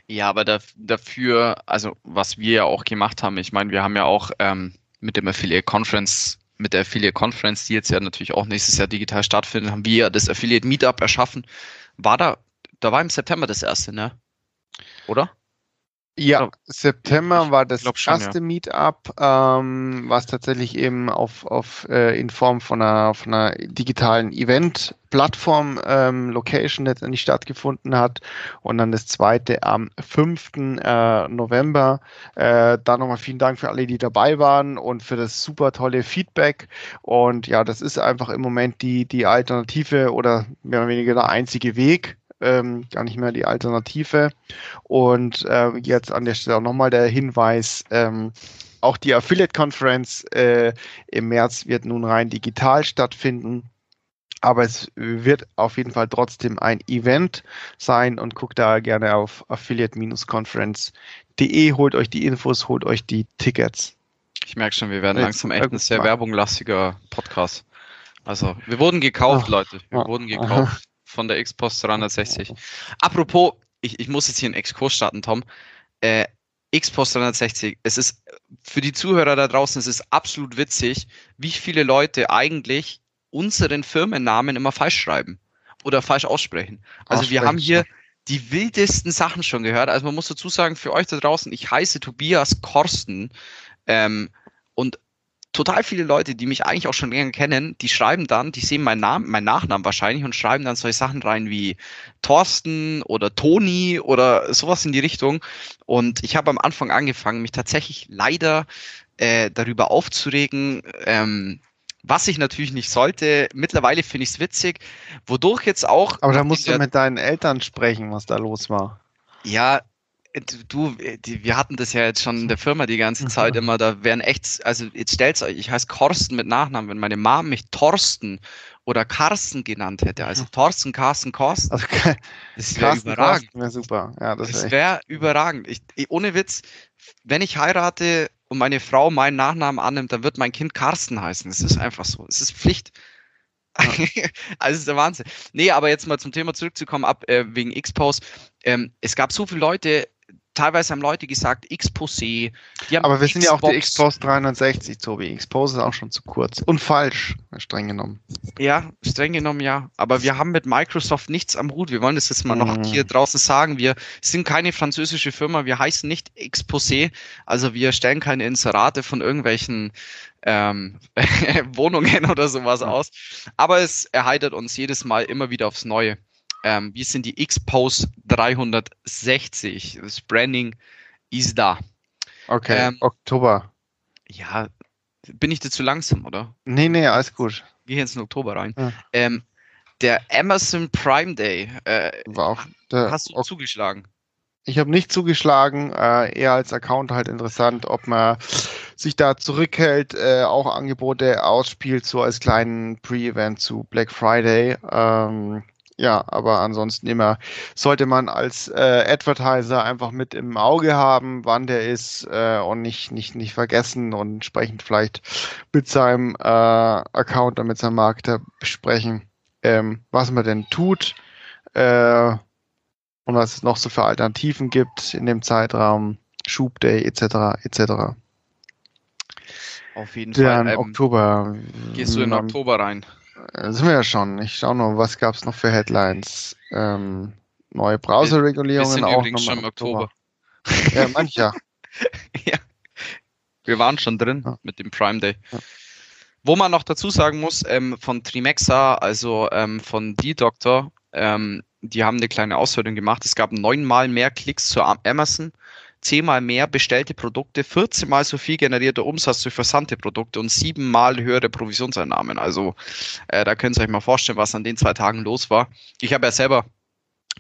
Speaker 2: Ja, aber da, dafür, also was wir ja auch gemacht haben, ich meine, wir haben ja auch ähm, mit dem Affiliate Conference, mit der Affiliate Conference, die jetzt ja natürlich auch nächstes Jahr digital stattfindet, haben wir ja das Affiliate Meetup erschaffen. War da, da war im September das erste, ne? Oder?
Speaker 3: Ja, September war das schon, erste ja. Meetup, ähm, was tatsächlich eben auf, auf äh, in Form von einer, von einer digitalen Event-Plattform ähm, Location letztendlich stattgefunden hat. Und dann das zweite am 5. Äh, November. Äh, da nochmal vielen Dank für alle, die dabei waren und für das super tolle Feedback. Und ja, das ist einfach im Moment die, die Alternative oder mehr oder weniger der einzige Weg ähm, gar nicht mehr die Alternative. Und äh, jetzt an der Stelle auch nochmal der Hinweis, ähm, auch die Affiliate-Conference äh, im März wird nun rein digital stattfinden. Aber es wird auf jeden Fall trotzdem ein Event sein und guckt da gerne auf affiliate-conference.de, holt euch die Infos, holt euch die Tickets.
Speaker 2: Ich merke schon, wir werden langsam echt ein sehr werbunglastiger Podcast. Also, wir wurden gekauft, Ach, Leute. Wir ah, wurden gekauft von der X-Post 360. Apropos, ich, ich muss jetzt hier einen Exkurs starten, Tom. Äh, X-Post 360, es ist für die Zuhörer da draußen, es ist absolut witzig, wie viele Leute eigentlich unseren Firmennamen immer falsch schreiben oder falsch aussprechen. Also wir haben hier die wildesten Sachen schon gehört. Also man muss dazu sagen, für euch da draußen, ich heiße Tobias Korsten ähm, und total viele Leute, die mich eigentlich auch schon länger kennen, die schreiben dann, die sehen meinen Namen, meinen Nachnamen wahrscheinlich und schreiben dann solche Sachen rein wie Thorsten oder Toni oder sowas in die Richtung. Und ich habe am Anfang angefangen, mich tatsächlich leider äh, darüber aufzuregen, ähm, was ich natürlich nicht sollte. Mittlerweile finde ich es witzig, wodurch jetzt auch.
Speaker 3: Aber da musst du mit deinen Eltern sprechen, was da los war.
Speaker 2: Ja, du, die, wir hatten das ja jetzt schon in der Firma die ganze Zeit immer, da wären echt, also jetzt stellt's euch, ich heiße Korsten mit Nachnamen, wenn meine Mom mich Thorsten oder Carsten genannt hätte, also <laughs> Thorsten, Carsten, Korsten, also, das wäre überragend.
Speaker 3: Wär super. Ja,
Speaker 2: das, wäre überragend. Ich, ohne Witz, wenn ich heirate und meine Frau meinen Nachnamen annimmt, dann wird mein Kind Carsten heißen. Das ist einfach so. Es ist Pflicht. Ja. <laughs> also ist der Wahnsinn. Nee, aber jetzt mal zum Thema zurückzukommen, ab äh, wegen X-Post. Ähm, es gab so viele Leute, teilweise haben Leute gesagt, Exposé.
Speaker 3: Aber wir sind ja auch die Xbox 360, Tobi. Xpose ist auch schon zu kurz. Und falsch, streng genommen.
Speaker 2: Ja, streng genommen ja. Aber wir haben mit Microsoft nichts am Hut. Wir wollen das jetzt mal noch mm. hier draußen sagen. Wir sind keine französische Firma. Wir heißen nicht Exposé. Also wir stellen keine Inserate von irgendwelchen ähm, <laughs> Wohnungen oder sowas aus. Aber es erheitert uns jedes Mal immer wieder aufs Neue. Ähm, wir sind die X-Pose 360. Das Branding ist da.
Speaker 3: Okay, ähm, Oktober.
Speaker 2: Ja, bin ich dir zu langsam, oder?
Speaker 3: Nee, nee, alles gut.
Speaker 2: Geh jetzt in Oktober rein. Ja. Ähm, der Amazon Prime Day. Äh,
Speaker 3: War auch
Speaker 2: hast du zugeschlagen?
Speaker 3: Ich habe nicht zugeschlagen, äh, eher als Account halt interessant, ob man sich da zurückhält, äh, auch Angebote ausspielt, so als kleinen Pre-Event zu Black Friday. Ähm, ja, aber ansonsten immer sollte man als äh, Advertiser einfach mit im Auge haben, wann der ist äh, und nicht, nicht, nicht vergessen und entsprechend vielleicht mit seinem äh, Account oder mit seinem Marketer besprechen, ähm, was man denn tut äh, und was es noch so für Alternativen gibt in dem Zeitraum, Schub Day etc. etc.
Speaker 2: Auf jeden
Speaker 3: Fall. Ähm, Oktober.
Speaker 2: Gehst du in Oktober rein?
Speaker 3: Äh, sind wir ja schon. Ich schaue noch, was gab es noch für Headlines? Ähm, neue Browser-Regulierungen auch noch schon im Oktober. Oktober. ja, mancher. <laughs>
Speaker 2: ja. Wir waren schon drin ja. mit dem Prime Day. Ja. Wo man noch dazu sagen muss, ähm, von Trimexa, also ähm, von D-Doctor, ähm, die haben eine kleine Auswertung gemacht. Es gab neunmal mehr Klicks zu Amazon zehnmal mehr bestellte Produkte, 14 mal so viel generierter Umsatz durch versandte Produkte und siebenmal höhere Provisionseinnahmen. Also äh, da könnt ihr euch mal vorstellen, was an den zwei Tagen los war. Ich habe ja selber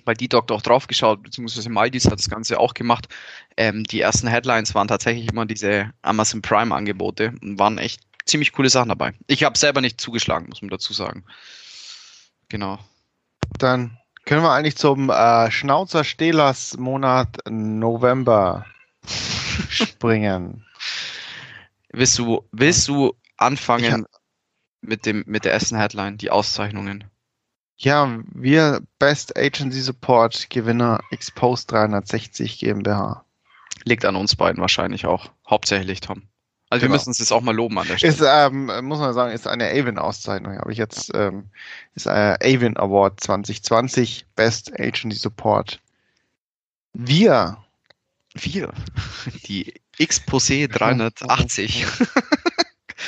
Speaker 2: bei D-Doctor auch drauf geschaut, beziehungsweise Maldis hat das Ganze auch gemacht. Ähm, die ersten Headlines waren tatsächlich immer diese Amazon Prime-Angebote und waren echt ziemlich coole Sachen dabei. Ich habe selber nicht zugeschlagen, muss man dazu sagen. Genau.
Speaker 3: Dann können wir eigentlich zum äh, Schnauzer-Stehlers-Monat November springen? <laughs>
Speaker 2: Willst du, willst du anfangen mit, dem, mit der ersten Headline, die Auszeichnungen?
Speaker 3: Ja, wir Best Agency Support Gewinner Exposed 360 GmbH.
Speaker 2: Liegt an uns beiden wahrscheinlich auch. Hauptsächlich, Tom. Also genau. wir müssen uns jetzt auch mal loben an der
Speaker 3: Stelle. Ist, ähm, muss man sagen, ist eine Avon-Auszeichnung. Habe ich jetzt, ja. ähm, ist ein Avon Award 2020 Best Agency Support. Wir
Speaker 2: Wir. Die Xposé 380. <laughs> <laughs>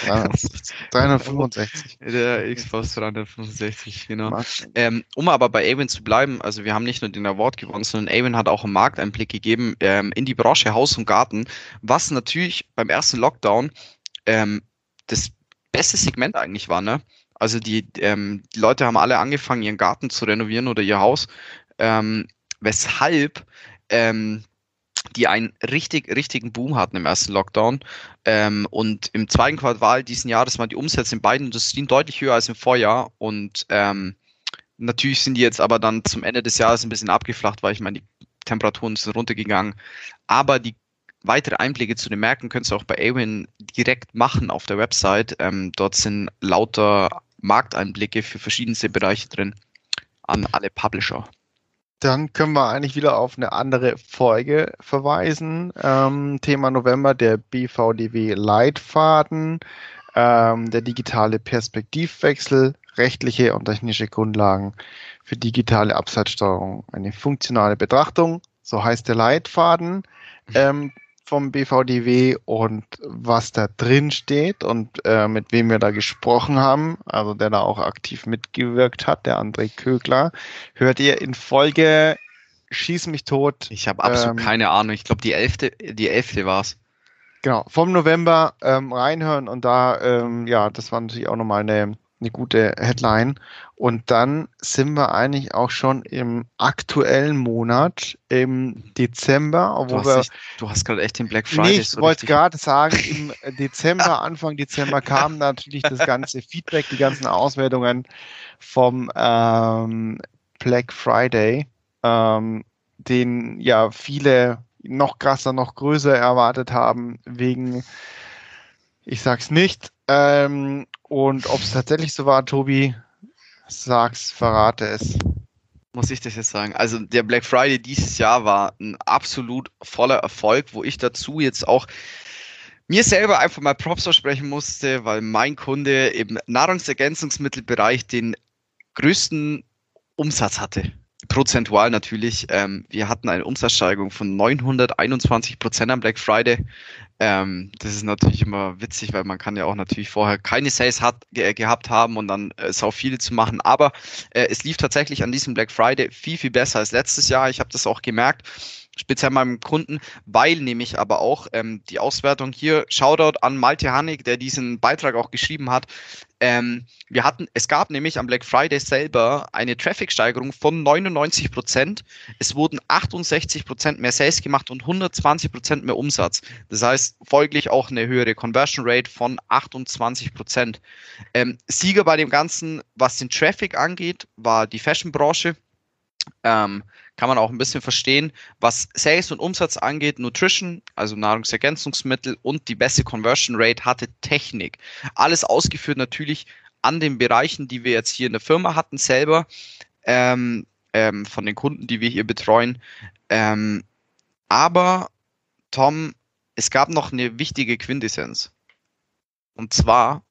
Speaker 2: <laughs>
Speaker 3: 365. <laughs>
Speaker 2: Der Xbox 365, genau. Ähm, um aber bei Avon zu bleiben, also wir haben nicht nur den Award gewonnen, sondern Avon hat auch einen Markteinblick gegeben ähm, in die Branche Haus und Garten, was natürlich beim ersten Lockdown ähm, das beste Segment eigentlich war, ne? Also die, ähm, die Leute haben alle angefangen, ihren Garten zu renovieren oder ihr Haus, ähm, weshalb ähm, die einen richtig, richtigen Boom hatten im ersten Lockdown. Ähm, und im zweiten Quartal diesen Jahres waren die Umsätze in beiden Industrien deutlich höher als im Vorjahr. Und ähm, natürlich sind die jetzt aber dann zum Ende des Jahres ein bisschen abgeflacht, weil ich meine, die Temperaturen sind runtergegangen. Aber die weitere Einblicke zu den Märkten könnt ihr auch bei Awin direkt machen auf der Website. Ähm, dort sind lauter Markteinblicke für verschiedenste Bereiche drin an alle Publisher.
Speaker 3: Dann können wir eigentlich wieder auf eine andere Folge verweisen. Ähm, Thema November, der BVDW Leitfaden, ähm, der digitale Perspektivwechsel, rechtliche und technische Grundlagen für digitale Absatzsteuerung. Eine funktionale Betrachtung, so heißt der Leitfaden. Ähm, vom BVDW und was da drin steht und äh, mit wem wir da gesprochen haben, also der da auch aktiv mitgewirkt hat, der André Kögler, hört ihr in Folge Schieß mich tot.
Speaker 2: Ich habe absolut ähm, keine Ahnung. Ich glaube, die elfte, die elfte war es.
Speaker 3: Genau, vom November ähm, reinhören und da, ähm, ja, das war natürlich auch nochmal eine eine gute Headline. Und dann sind wir eigentlich auch schon im aktuellen Monat, im Dezember.
Speaker 2: Du hast, hast gerade echt den Black Friday.
Speaker 3: Nee, ich so wollte gerade sagen, im Dezember, Anfang Dezember kam natürlich das ganze Feedback, die ganzen Auswertungen vom ähm, Black Friday, ähm, den ja viele noch krasser, noch größer erwartet haben, wegen, ich sag's nicht, ähm, und ob es tatsächlich so war, Tobi, sag's, verrate es.
Speaker 2: Muss ich das jetzt sagen? Also der Black Friday dieses Jahr war ein absolut voller Erfolg, wo ich dazu jetzt auch mir selber einfach mal Props versprechen musste, weil mein Kunde im Nahrungsergänzungsmittelbereich den größten Umsatz hatte. Prozentual natürlich. Ähm, wir hatten eine Umsatzsteigerung von 921 Prozent am Black Friday. Ähm, das ist natürlich immer witzig, weil man kann ja auch natürlich vorher keine Sales hat, ge gehabt haben und dann äh, sau viele zu machen. Aber äh, es lief tatsächlich an diesem Black Friday viel, viel besser als letztes Jahr. Ich habe das auch gemerkt speziell meinem Kunden, weil nämlich aber auch ähm, die Auswertung hier, Shoutout an Malte Hanig, der diesen Beitrag auch geschrieben hat. Ähm, wir hatten, es gab nämlich am Black Friday selber eine Traffic-Steigerung von 99 Prozent. Es wurden 68 Prozent mehr Sales gemacht und 120 Prozent mehr Umsatz. Das heißt folglich auch eine höhere Conversion Rate von 28 Prozent. Ähm, Sieger bei dem Ganzen, was den Traffic angeht, war die Fashion-Branche. Ähm, kann man auch ein bisschen verstehen, was Sales und Umsatz angeht, Nutrition, also Nahrungsergänzungsmittel und die beste Conversion Rate hatte Technik. Alles ausgeführt natürlich an den Bereichen, die wir jetzt hier in der Firma hatten selber, ähm, ähm, von den Kunden, die wir hier betreuen. Ähm, aber Tom, es gab noch eine wichtige Quintessenz. Und zwar,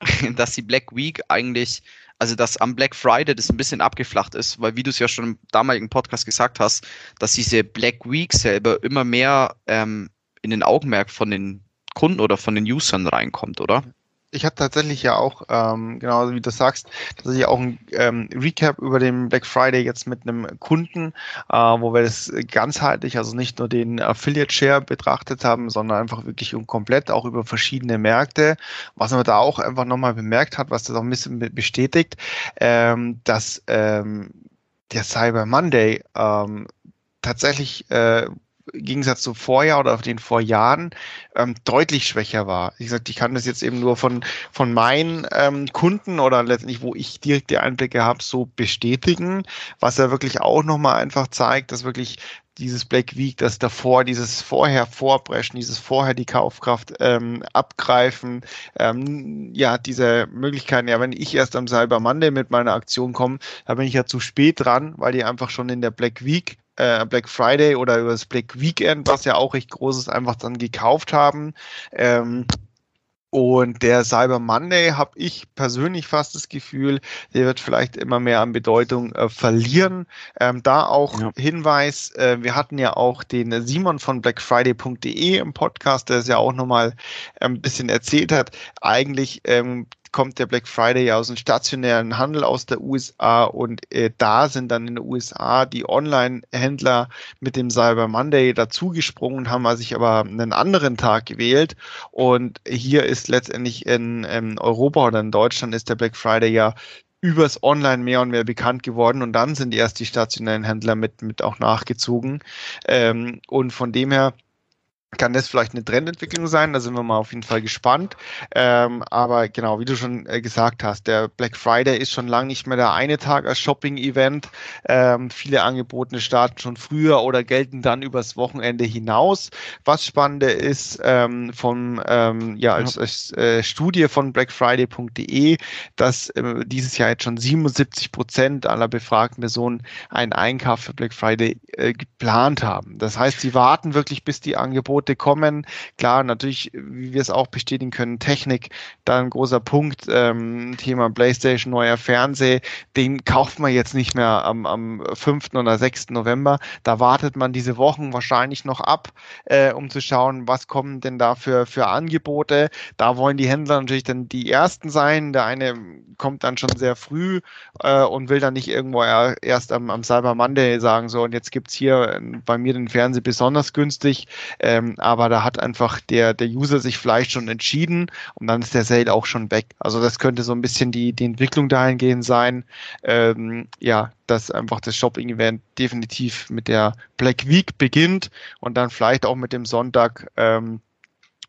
Speaker 2: <laughs> dass die Black Week eigentlich also dass am Black Friday das ein bisschen abgeflacht ist, weil wie du es ja schon im damaligen Podcast gesagt hast, dass diese Black Week selber immer mehr ähm, in den Augenmerk von den Kunden oder von den Usern reinkommt, oder?
Speaker 3: Ich habe tatsächlich ja auch, ähm, genauso wie du sagst, tatsächlich auch ein ähm, Recap über den Black Friday jetzt mit einem Kunden, äh, wo wir das ganzheitlich, also nicht nur den Affiliate Share betrachtet haben, sondern einfach wirklich komplett auch über verschiedene Märkte. Was man da auch einfach nochmal bemerkt hat, was das auch ein bisschen bestätigt, ähm, dass ähm, der Cyber Monday ähm, tatsächlich äh, Gegensatz zu Vorjahr oder auf den Vorjahren ähm, deutlich schwächer war. Wie gesagt, ich kann das jetzt eben nur von, von meinen ähm, Kunden oder letztendlich, wo ich direkte Einblicke habe, so bestätigen, was ja wirklich auch nochmal einfach zeigt, dass wirklich dieses Black Week, das davor, dieses vorher vorbrechen, dieses vorher die Kaufkraft ähm, abgreifen, ähm, ja, diese Möglichkeiten, ja, wenn ich erst am Cyber Monday mit meiner Aktion komme, da bin ich ja zu spät dran, weil die einfach schon in der Black Week äh, Black Friday oder über das Black Weekend, was ja auch recht groß ist, einfach dann gekauft haben. Ähm, Und der Cyber Monday habe ich persönlich fast das Gefühl, der wird vielleicht immer mehr an Bedeutung äh, verlieren. Ähm, da auch ja. Hinweis, äh, wir hatten ja auch den Simon von blackfriday.de im Podcast, der es ja auch nochmal ein ähm, bisschen erzählt hat. Eigentlich ähm, kommt der Black Friday ja aus dem stationären Handel aus der USA und äh, da sind dann in den USA die Online-Händler mit dem Cyber Monday dazugesprungen, haben sich aber einen anderen Tag gewählt und hier ist letztendlich in, in Europa oder in Deutschland ist der Black Friday ja übers Online mehr und mehr bekannt geworden und dann sind erst die stationären Händler mit, mit auch nachgezogen. Ähm, und von dem her kann das vielleicht eine Trendentwicklung sein, da sind wir mal auf jeden Fall gespannt. Ähm, aber genau, wie du schon äh, gesagt hast, der Black Friday ist schon lange nicht mehr der eine Tag als Shopping-Event. Ähm, viele Angebote starten schon früher oder gelten dann übers Wochenende hinaus. Was spannender ist, ähm, von ähm, ja, als, als äh, Studie von blackfriday.de, dass äh, dieses Jahr jetzt schon 77 Prozent aller befragten Personen einen Einkauf für Black Friday äh, geplant haben. Das heißt, sie warten wirklich, bis die Angebote Angebote kommen. Klar, natürlich, wie wir es auch bestätigen können, Technik, da ein großer Punkt, ähm, Thema PlayStation, neuer Fernseher, den kauft man jetzt nicht mehr am, am 5. oder 6. November. Da wartet man diese Wochen wahrscheinlich noch ab, äh, um zu schauen, was kommen denn da für, für Angebote. Da wollen die Händler natürlich dann die Ersten sein. Der eine kommt dann schon sehr früh äh, und will dann nicht irgendwo erst am, am Cyber Monday sagen, so und jetzt gibt es hier äh, bei mir den Fernseher besonders günstig. Ähm, ähm, aber da hat einfach der, der User sich vielleicht schon entschieden und dann ist der Sale auch schon weg. Also das könnte so ein bisschen die, die Entwicklung dahingehend sein, ähm, ja, dass einfach das Shopping-Event definitiv mit der Black Week beginnt und dann vielleicht auch mit dem Sonntag ähm,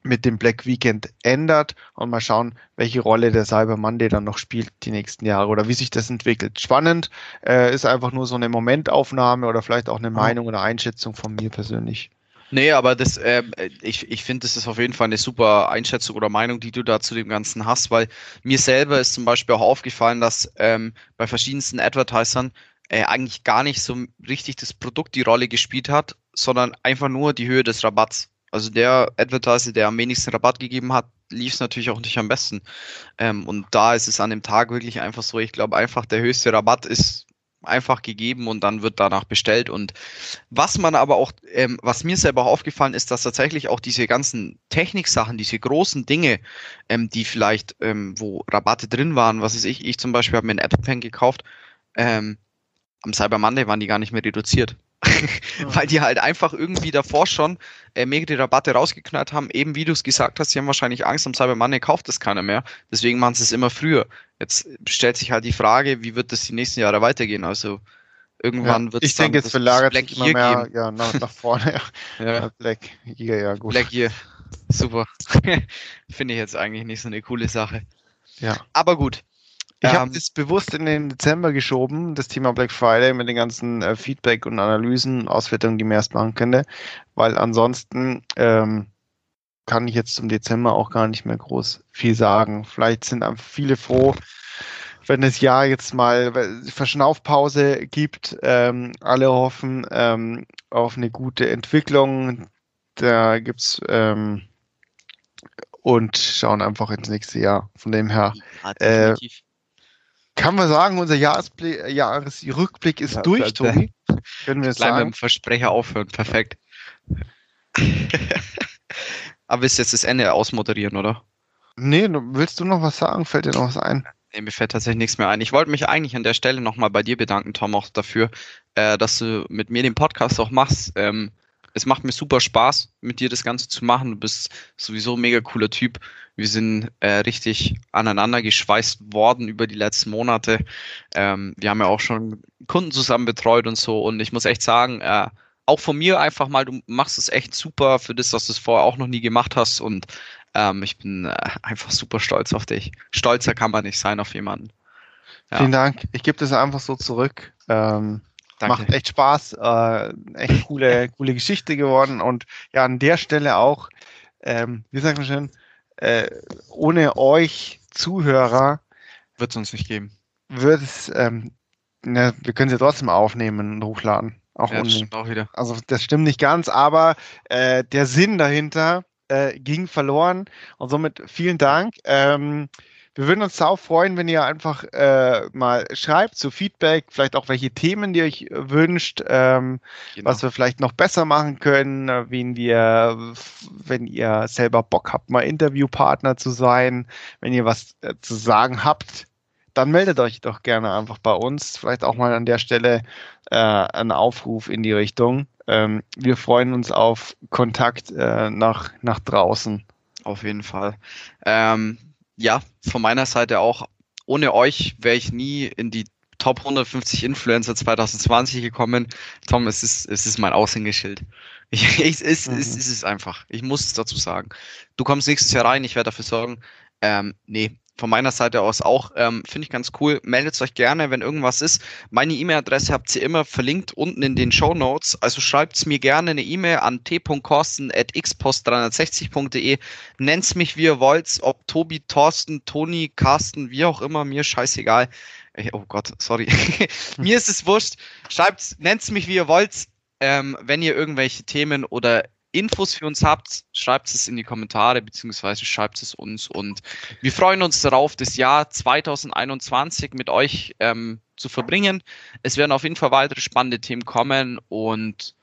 Speaker 3: mit dem Black Weekend ändert und mal schauen, welche Rolle der Cyber Monday dann noch spielt die nächsten Jahre oder wie sich das entwickelt. Spannend äh, ist einfach nur so eine Momentaufnahme oder vielleicht auch eine Meinung oder Einschätzung von mir persönlich.
Speaker 2: Nee, aber das, äh, ich, ich finde, das ist auf jeden Fall eine super Einschätzung oder Meinung, die du da zu dem Ganzen hast, weil mir selber ist zum Beispiel auch aufgefallen, dass ähm, bei verschiedensten Advertisern äh, eigentlich gar nicht so richtig das Produkt die Rolle gespielt hat, sondern einfach nur die Höhe des Rabatts. Also der Advertiser, der am wenigsten Rabatt gegeben hat, lief es natürlich auch nicht am besten. Ähm, und da ist es an dem Tag wirklich einfach so, ich glaube einfach, der höchste Rabatt ist einfach gegeben und dann wird danach bestellt. Und was man aber auch, ähm, was mir selber aufgefallen ist, dass tatsächlich auch diese ganzen Techniksachen, diese großen Dinge, ähm, die vielleicht, ähm, wo Rabatte drin waren, was ist ich, ich zum Beispiel habe mir einen Apple Pen gekauft, ähm, am Cyber Monday waren die gar nicht mehr reduziert. <laughs> weil die halt einfach irgendwie davor schon äh, mega die Rabatte rausgeknallt haben. Eben wie du es gesagt hast, sie haben wahrscheinlich Angst, am Cyber Monday kauft das keiner mehr. Deswegen machen sie es immer früher. Jetzt stellt sich halt die Frage, wie wird das die nächsten Jahre weitergehen? Also irgendwann
Speaker 3: ja,
Speaker 2: wird
Speaker 3: es Ich denke, es verlagert sich immer mehr geben. ja, nach, nach vorne. <laughs> <laughs> ja. Black Year, ja gut.
Speaker 2: Black Year, super. Finde ich jetzt eigentlich nicht so eine coole Sache.
Speaker 3: Ja.
Speaker 2: Aber gut,
Speaker 3: ich ähm, habe das bewusst in den Dezember geschoben, das Thema Black Friday mit den ganzen äh, Feedback und Analysen, Auswertungen, die man erst machen könnte, weil ansonsten ähm, kann ich jetzt zum Dezember auch gar nicht mehr groß viel sagen. Vielleicht sind einfach viele froh, wenn das Jahr jetzt mal Verschnaufpause gibt. Ähm, alle hoffen ähm, auf eine gute Entwicklung. Da gibt's ähm, und schauen einfach ins nächste Jahr. Von dem her. Ja, äh, kann man sagen, unser Jahresrückblick ist ja, durch, Tobi? <laughs>
Speaker 2: Können wir sagen? mit dem Versprecher aufhören, perfekt. <laughs> Aber willst du jetzt das Ende ausmoderieren, oder?
Speaker 3: Nee, willst du noch was sagen? Fällt dir noch was ein?
Speaker 2: Nee, mir fällt tatsächlich nichts mehr ein. Ich wollte mich eigentlich an der Stelle nochmal bei dir bedanken, Tom, auch dafür, äh, dass du mit mir den Podcast auch machst. Ähm, es macht mir super Spaß, mit dir das Ganze zu machen. Du bist sowieso ein mega cooler Typ. Wir sind äh, richtig aneinander geschweißt worden über die letzten Monate. Ähm, wir haben ja auch schon Kunden zusammen betreut und so. Und ich muss echt sagen, äh, auch von mir einfach mal, du machst es echt super für das, was du es vorher auch noch nie gemacht hast. Und ähm, ich bin äh, einfach super stolz auf dich. Stolzer kann man nicht sein auf jemanden.
Speaker 3: Ja. Vielen Dank. Ich gebe das einfach so zurück. Ähm, Danke. Macht echt Spaß, äh, echt coole, <laughs> coole Geschichte geworden und ja, an der Stelle auch, ähm, wie sagt man schön, äh, ohne euch Zuhörer
Speaker 2: wird es uns nicht geben.
Speaker 3: Wird es, ähm, ne, wir können sie trotzdem aufnehmen und hochladen.
Speaker 2: Auch, ja, das auch wieder.
Speaker 3: Also das stimmt nicht ganz, aber äh, der Sinn dahinter äh, ging verloren und somit vielen Dank. Ähm, wir würden uns auch freuen, wenn ihr einfach äh, mal schreibt zu Feedback, vielleicht auch welche Themen ihr euch wünscht, ähm, genau. was wir vielleicht noch besser machen können, äh, wen wir, wenn ihr selber Bock habt, mal Interviewpartner zu sein, wenn ihr was äh, zu sagen habt, dann meldet euch doch gerne einfach bei uns. Vielleicht auch mal an der Stelle äh, ein Aufruf in die Richtung. Ähm, wir freuen uns auf Kontakt äh, nach, nach draußen.
Speaker 2: Auf jeden Fall. Ähm, ja, von meiner Seite auch. Ohne euch wäre ich nie in die Top 150 Influencer 2020 gekommen. Tom, es ist, es ist mein Aushängeschild. Ich, <laughs> ich, es, mhm. es, es ist einfach. Ich muss es dazu sagen. Du kommst nächstes Jahr rein, ich werde dafür sorgen. Ähm, nee, von meiner Seite aus auch. Ähm, Finde ich ganz cool. Meldet euch gerne, wenn irgendwas ist. Meine E-Mail-Adresse habt ihr immer verlinkt unten in den Show Notes. Also schreibt mir gerne eine E-Mail an t.korsten.xpost360.de. Nennt's mich, wie ihr wollt. Ob Tobi, Thorsten, Toni, Carsten, wie auch immer, mir scheißegal. Oh Gott, sorry. <laughs> mir ist es wurscht. Schreibt, nennt's mich, wie ihr wollt. Ähm, wenn ihr irgendwelche Themen oder Infos für uns habt, schreibt es in die Kommentare beziehungsweise schreibt es uns und wir freuen uns darauf, das Jahr 2021 mit euch ähm, zu verbringen. Es werden auf jeden Fall weitere spannende Themen kommen und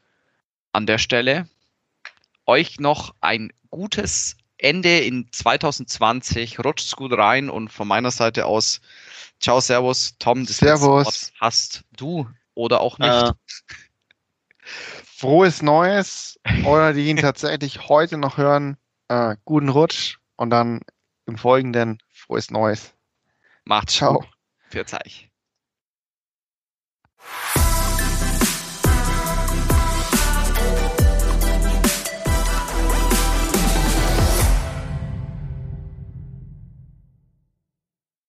Speaker 2: an der Stelle euch noch ein gutes Ende in 2020. Rutscht's gut rein und von meiner Seite aus, ciao, servus, Tom,
Speaker 3: das servus.
Speaker 2: hast du oder auch nicht. Äh <laughs>
Speaker 3: frohes Neues <laughs> oder die ihn tatsächlich heute noch hören, äh, guten Rutsch und dann im Folgenden frohes Neues.
Speaker 2: Macht's. Ciao. Für Zeich.